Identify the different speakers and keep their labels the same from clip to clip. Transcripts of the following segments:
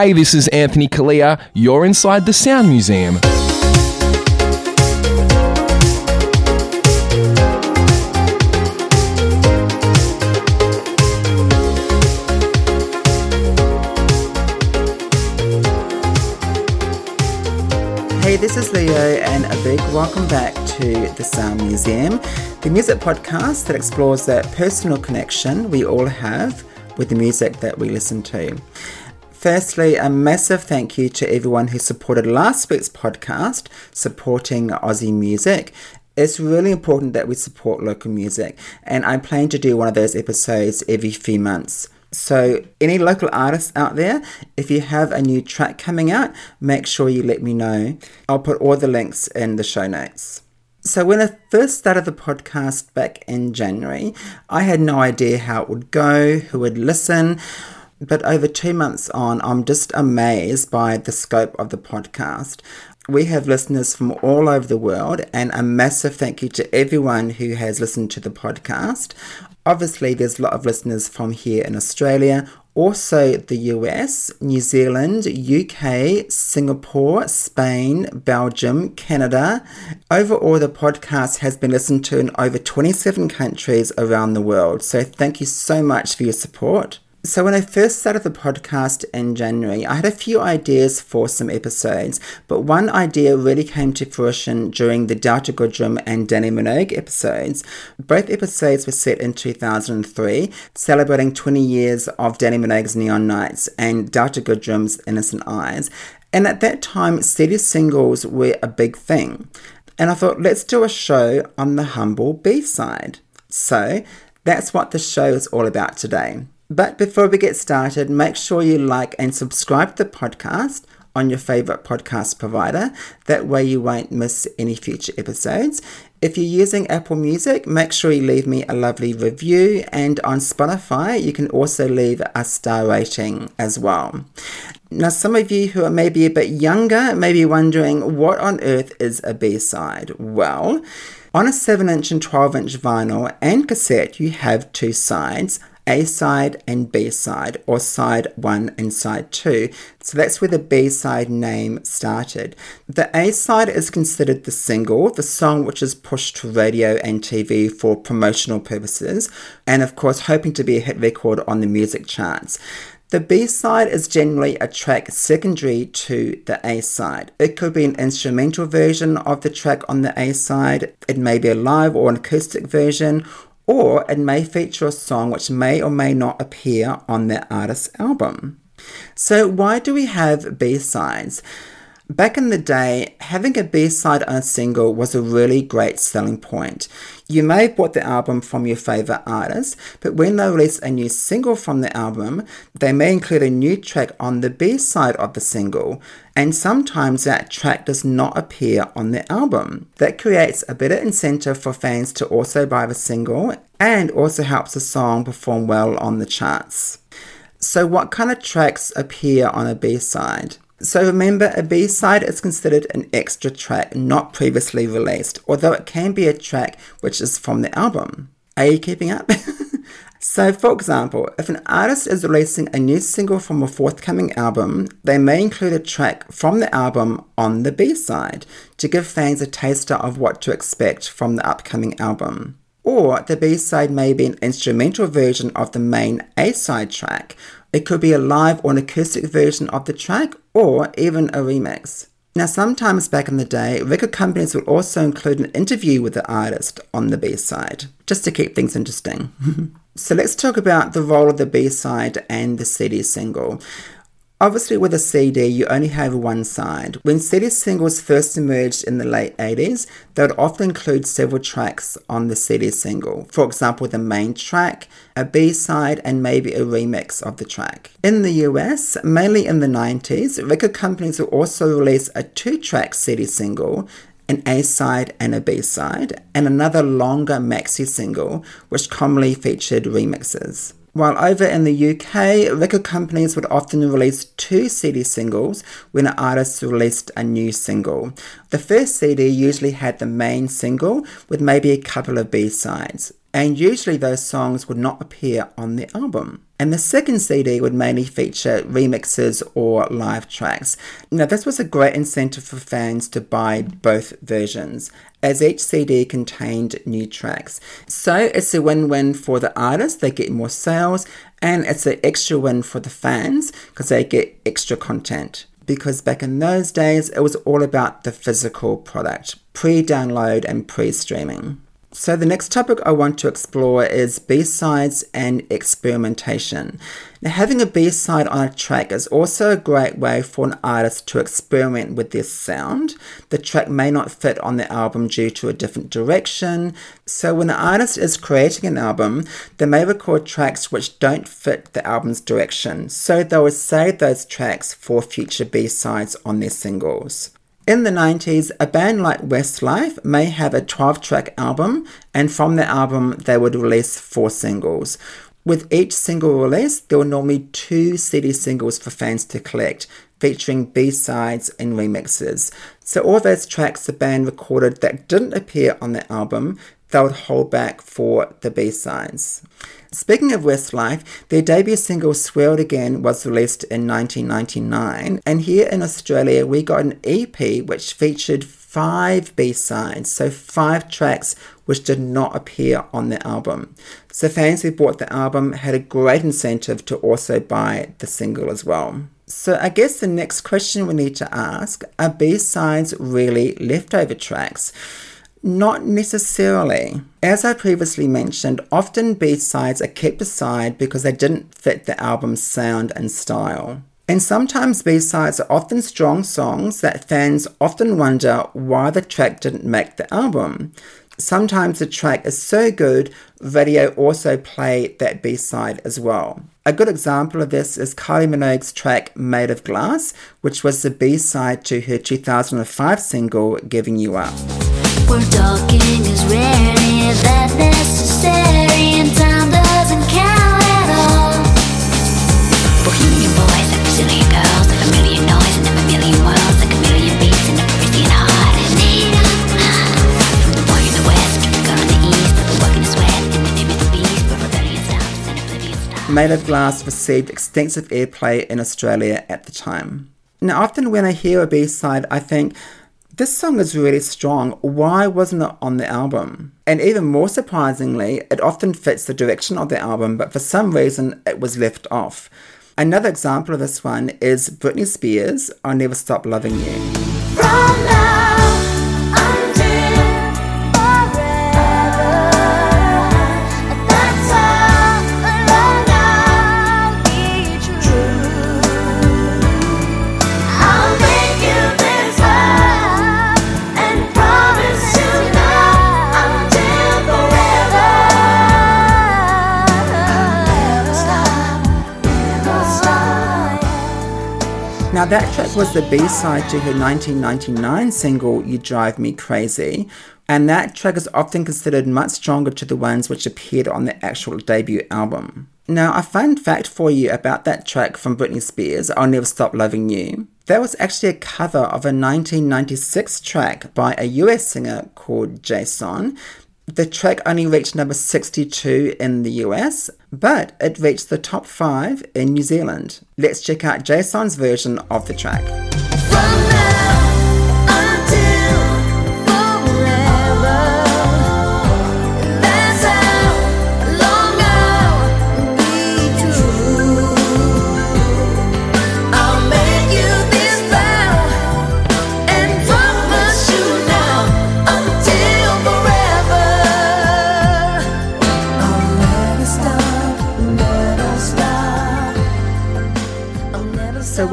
Speaker 1: Hey, this is Anthony Callea. You're inside the Sound Museum.
Speaker 2: Hey, this is Leo, and a big welcome back to the Sound Museum, the music podcast that explores that personal connection we all have with the music that we listen to. Firstly, a massive thank you to everyone who supported last week's podcast, supporting Aussie music. It's really important that we support local music, and I plan to do one of those episodes every few months. So, any local artists out there, if you have a new track coming out, make sure you let me know. I'll put all the links in the show notes. So, when I first started the podcast back in January, I had no idea how it would go, who would listen. But over two months on, I'm just amazed by the scope of the podcast. We have listeners from all over the world, and a massive thank you to everyone who has listened to the podcast. Obviously, there's a lot of listeners from here in Australia, also the US, New Zealand, UK, Singapore, Spain, Belgium, Canada. Overall, the podcast has been listened to in over 27 countries around the world. So, thank you so much for your support. So, when I first started the podcast in January, I had a few ideas for some episodes, but one idea really came to fruition during the Delta Goodrem and Dannii Minogue episodes. Both episodes were set in 2003, celebrating 20 years of Dannii Minogue's Neon Nights and Delta Goodrem's Innocent Eyes. And at that time, CD singles were a big thing. And I thought, let's do a show on the humble B side. So, that's what the show is all about today. But before we get started, make sure you like and subscribe to the podcast on your favorite podcast provider. That way, you won't miss any future episodes. If you're using Apple Music, make sure you leave me a lovely review. And on Spotify, you can also leave a star rating as well. Now, some of you who are maybe a bit younger may be wondering what on earth is a B side? Well, on a 7 inch and 12 inch vinyl and cassette, you have two sides a side and B side, or side 1 and side 2. So that's where the B side name started. The A side is considered the single, the song which is pushed to radio and TV for promotional purposes, and of course, hoping to be a hit record on the music charts. The B side is generally a track secondary to the A side. It could be an instrumental version of the track on the A side, it may be a live or an acoustic version, or it may feature a song which may or may not appear on the artist's album. So, why do we have B sides? Back in the day, having a B side on a single was a really great selling point. You may have bought the album from your favourite artist, but when they release a new single from the album, they may include a new track on the B side of the single, and sometimes that track does not appear on the album. That creates a better incentive for fans to also buy the single and also helps the song perform well on the charts. So, what kind of tracks appear on a B side? So remember, a B-side is considered an extra track not previously released, although it can be a track which is from the album. Are you keeping up? so, for example, if an artist is releasing a new single from a forthcoming album, they may include a track from the album on the B-side to give fans a taster of what to expect from the upcoming album. Or the B-side may be an instrumental version of the main A-side track, it could be a live or an acoustic version of the track or even a remix. Now, sometimes back in the day, record companies would also include an interview with the artist on the B side, just to keep things interesting. so, let's talk about the role of the B side and the CD single. Obviously, with a CD, you only have one side. When CD singles first emerged in the late 80s, they would often include several tracks on the CD single. For example, the main track, a B side, and maybe a remix of the track. In the US, mainly in the 90s, record companies would also release a two track CD single an A side and a B side, and another longer maxi single, which commonly featured remixes. While over in the UK, record companies would often release two CD singles when an artist released a new single. The first CD usually had the main single with maybe a couple of B sides, and usually those songs would not appear on the album. And the second CD would mainly feature remixes or live tracks. Now, this was a great incentive for fans to buy both versions, as each CD contained new tracks. So it's a win win for the artist, they get more sales, and it's an extra win for the fans because they get extra content. Because back in those days, it was all about the physical product, pre download and pre streaming. So, the next topic I want to explore is B sides and experimentation. Now, having a B side on a track is also a great way for an artist to experiment with their sound. The track may not fit on the album due to a different direction. So, when the artist is creating an album, they may record tracks which don't fit the album's direction. So, they will save those tracks for future B sides on their singles. In the 90s, a band like Westlife may have a 12 track album, and from the album, they would release four singles. With each single release, there were normally two CD singles for fans to collect, featuring B sides and remixes. So, all those tracks the band recorded that didn't appear on the album, they would hold back for the B sides. Speaking of Westlife, their debut single Swear It Again was released in 1999, and here in Australia we got an EP which featured five B-sides, so five tracks which did not appear on the album. So fans who bought the album had a great incentive to also buy the single as well. So I guess the next question we need to ask are B-sides really leftover tracks? Not necessarily. As I previously mentioned, often B sides are kept aside because they didn't fit the album's sound and style. And sometimes B sides are often strong songs that fans often wonder why the track didn't make the album. Sometimes the track is so good, radio also play that B side as well. A good example of this is Kylie Minogue's track Made of Glass, which was the B side to her 2005 single Giving You Up. Made of Glass received extensive airplay in Australia at the time. Now, often when I hear a B side, I think, this song is really strong. Why wasn't it on the album? And even more surprisingly, it often fits the direction of the album, but for some reason it was left off. Another example of this one is Britney Spears' I'll Never Stop Loving You. That track was the B side to her 1999 single, You Drive Me Crazy, and that track is often considered much stronger to the ones which appeared on the actual debut album. Now, a fun fact for you about that track from Britney Spears, I'll Never Stop Loving You. That was actually a cover of a 1996 track by a US singer called J'Son the track only reached number 62 in the US, but it reached the top 5 in New Zealand. Let's check out J'Son's version of the track.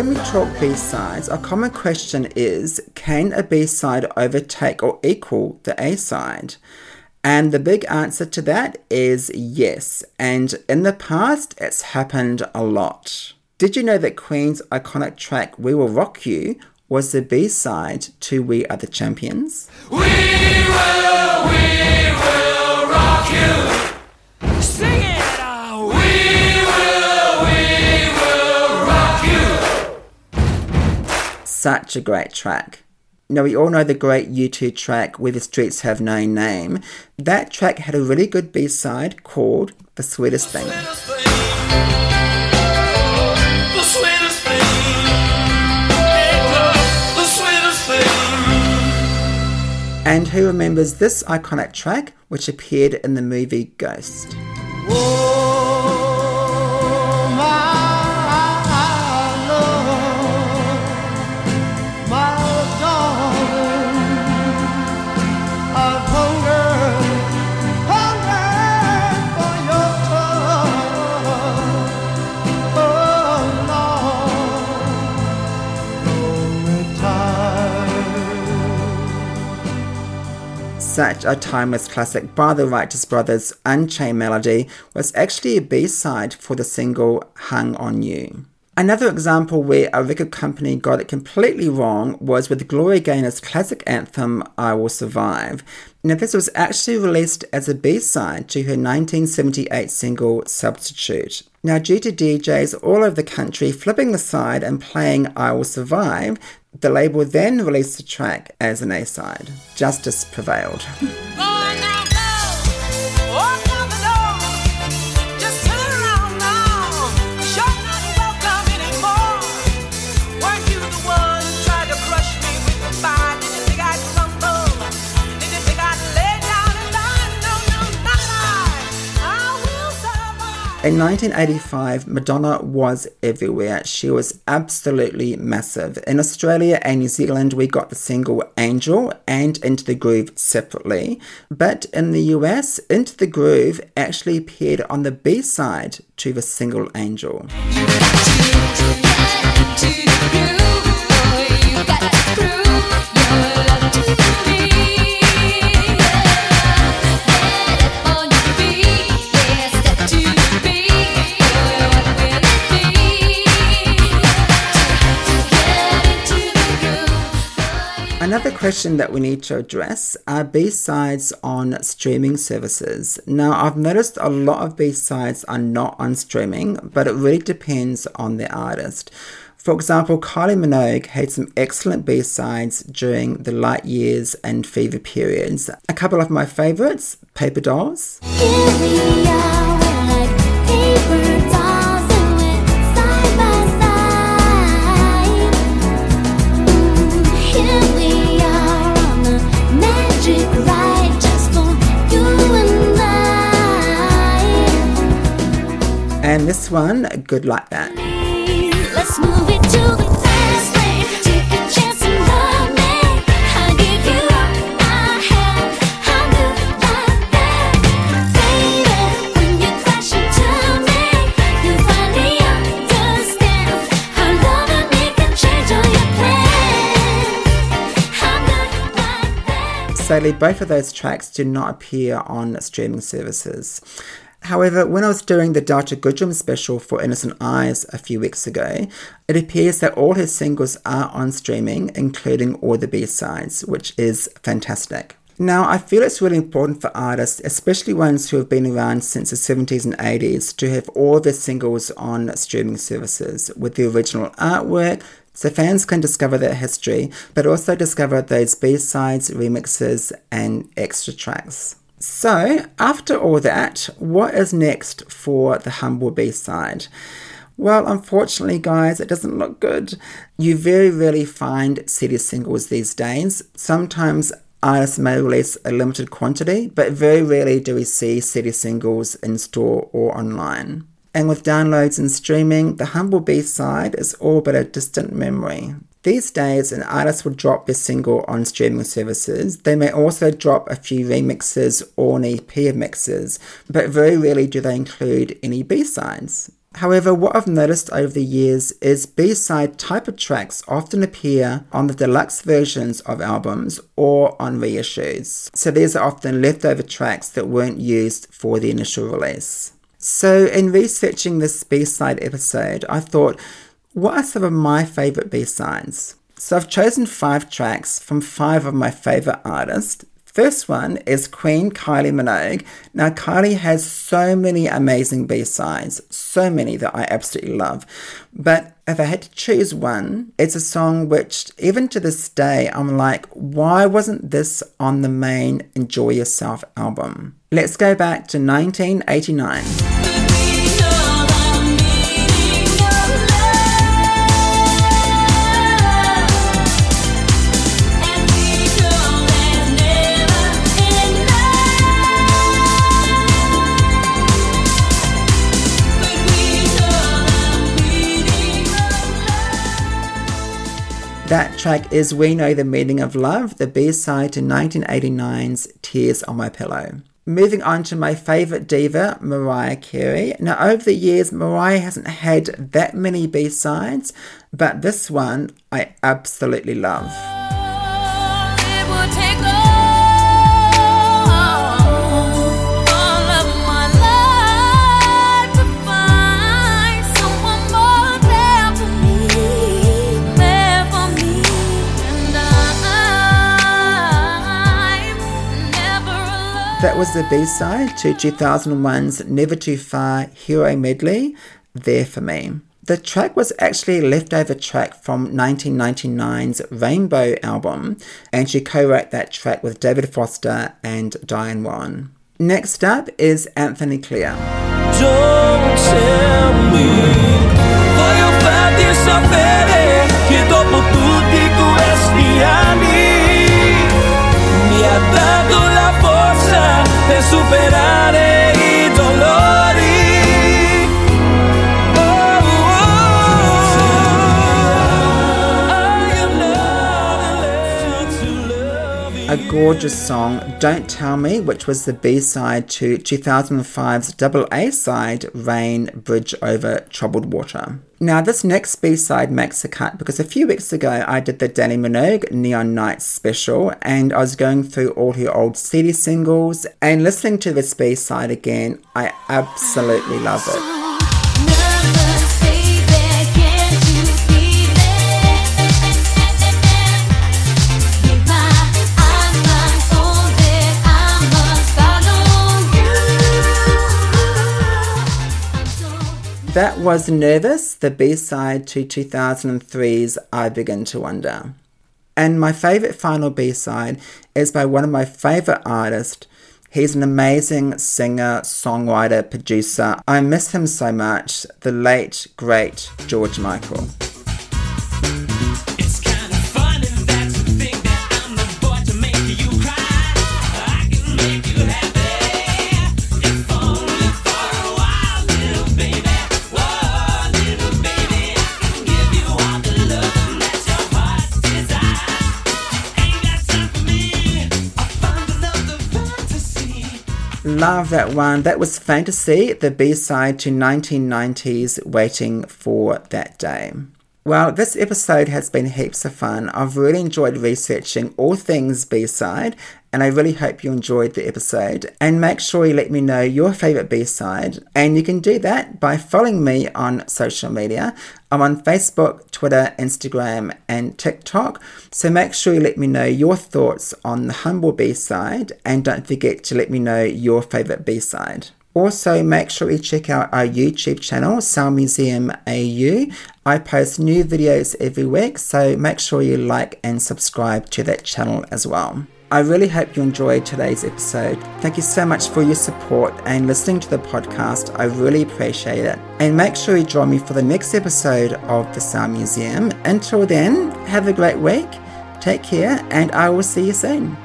Speaker 2: When we talk B sides, a common question is can a B side overtake or equal the A side? And the big answer to that is yes. And in the past, it's happened a lot. Did you know that Queen's iconic track We Will Rock You was the B side to We Are the Champions? We will, we will such a great track. Now, we all know the great U2 track, Where the Streets Have No Name. That track had a really good B side called The Sweetest Thing. And who remembers this iconic track, which appeared in the movie Ghost? Whoa. Such a timeless classic by the Righteous Brothers, Unchained Melody was actually a B-side for the single Hung On You. Another example where a record company got it completely wrong was with Gloria Gaynor's classic anthem I Will Survive. Now, this was actually released as a B side to her 1978 single Substitute. Now, due to DJs all over the country flipping the side and playing I Will Survive, the label then released the track as an A side. Justice prevailed. Oh, In 1985, Madonna was everywhere. She was absolutely massive. In Australia and New Zealand, we got the single Angel and Into the Groove separately. But in the US, Into the Groove actually appeared on the B side to the single Angel. Another question that we need to address are B-sides on streaming services. Now, I've noticed a lot of B-sides are not on streaming, but it really depends on the artist. For example, Kylie Minogue had some excellent B-sides during the light years and fever periods. A couple of my favorites, Paper Dolls. And this one, Good Like That. Sadly, both of those tracks do not appear on streaming services. However, when I was doing the Delta Goodrem special for Innocent Eyes a few weeks ago, it appears that all his singles are on streaming, including all the B-sides, which is fantastic. Now, I feel it's really important for artists, especially ones who have been around since the 70s and 80s, to have all their singles on streaming services with the original artwork, so fans can discover their history, but also discover those B-sides, remixes, and extra tracks. So, after all that, what is next for the Humble B side? Well, unfortunately, guys, it doesn't look good. You very rarely find CD singles these days. Sometimes artists may release a limited quantity, but very rarely do we see CD singles in store or online. And with downloads and streaming, the Humble B side is all but a distant memory. These days, an artist will drop their single on streaming services. They may also drop a few remixes or an EP of mixes, but very rarely do they include any B-sides. However, what I've noticed over the years is B-side type of tracks often appear on the deluxe versions of albums or on reissues. So these are often leftover tracks that weren't used for the initial release. So in researching this B-side episode, I thought, what are some of my favourite B-sides? So I've chosen five tracks from five of my favourite artists. First one is Queen Kylie Minogue. Now, Kylie has so many amazing B sides, so many that I absolutely love. But if I had to choose one, it's a song which, even to this day, I'm like, why wasn't this on the main Enjoy Yourself album? Let's go back to 1989. Track is We Know the Meaning of Love, the B side to 1989's Tears on My Pillow. Moving on to my favourite diva, Mariah Carey. Now, over the years, Mariah hasn't had that many B sides, but this one I absolutely love. Was the B side to 2001's Never Too Far Hero Medley, There For Me. The track was actually a leftover track from 1999's Rainbow album, and she co wrote that track with David Foster and Diane Warren. Next up is Anthony Callea. Gorgeous song, Don't Tell Me, which was the B side to 2005's double A side, Rain Bridge Over Troubled Water. Now, this next B side makes a cut because a few weeks ago I did the Dannii Minogue Neon Nights special and I was going through all her old CD singles and listening to this B side again. I absolutely love it. That was Nervous, the B side to 2003's I Begin to Wonder. And my favourite final B side is by one of my favourite artists. He's an amazing singer, songwriter, producer. I miss him so much, the late, great George Michael. Love that one. That was Fantasy, the B side to 1990s Waiting for That Day. Well, this episode has been heaps of fun. I've really enjoyed researching all things B side, and I really hope you enjoyed the episode. And make sure you let me know your favourite B side, and you can do that by following me on social media. I'm on Facebook, Twitter, Instagram, and TikTok. So make sure you let me know your thoughts on the Humble B side, and don't forget to let me know your favourite B side. Also, make sure you check out our YouTube channel, Sound Museum AU. I post new videos every week, so make sure you like and subscribe to that channel as well. I really hope you enjoyed today's episode. Thank you so much for your support and listening to the podcast. I really appreciate it. And make sure you join me for the next episode of the Sound Museum. Until then, have a great week, take care, and I will see you soon.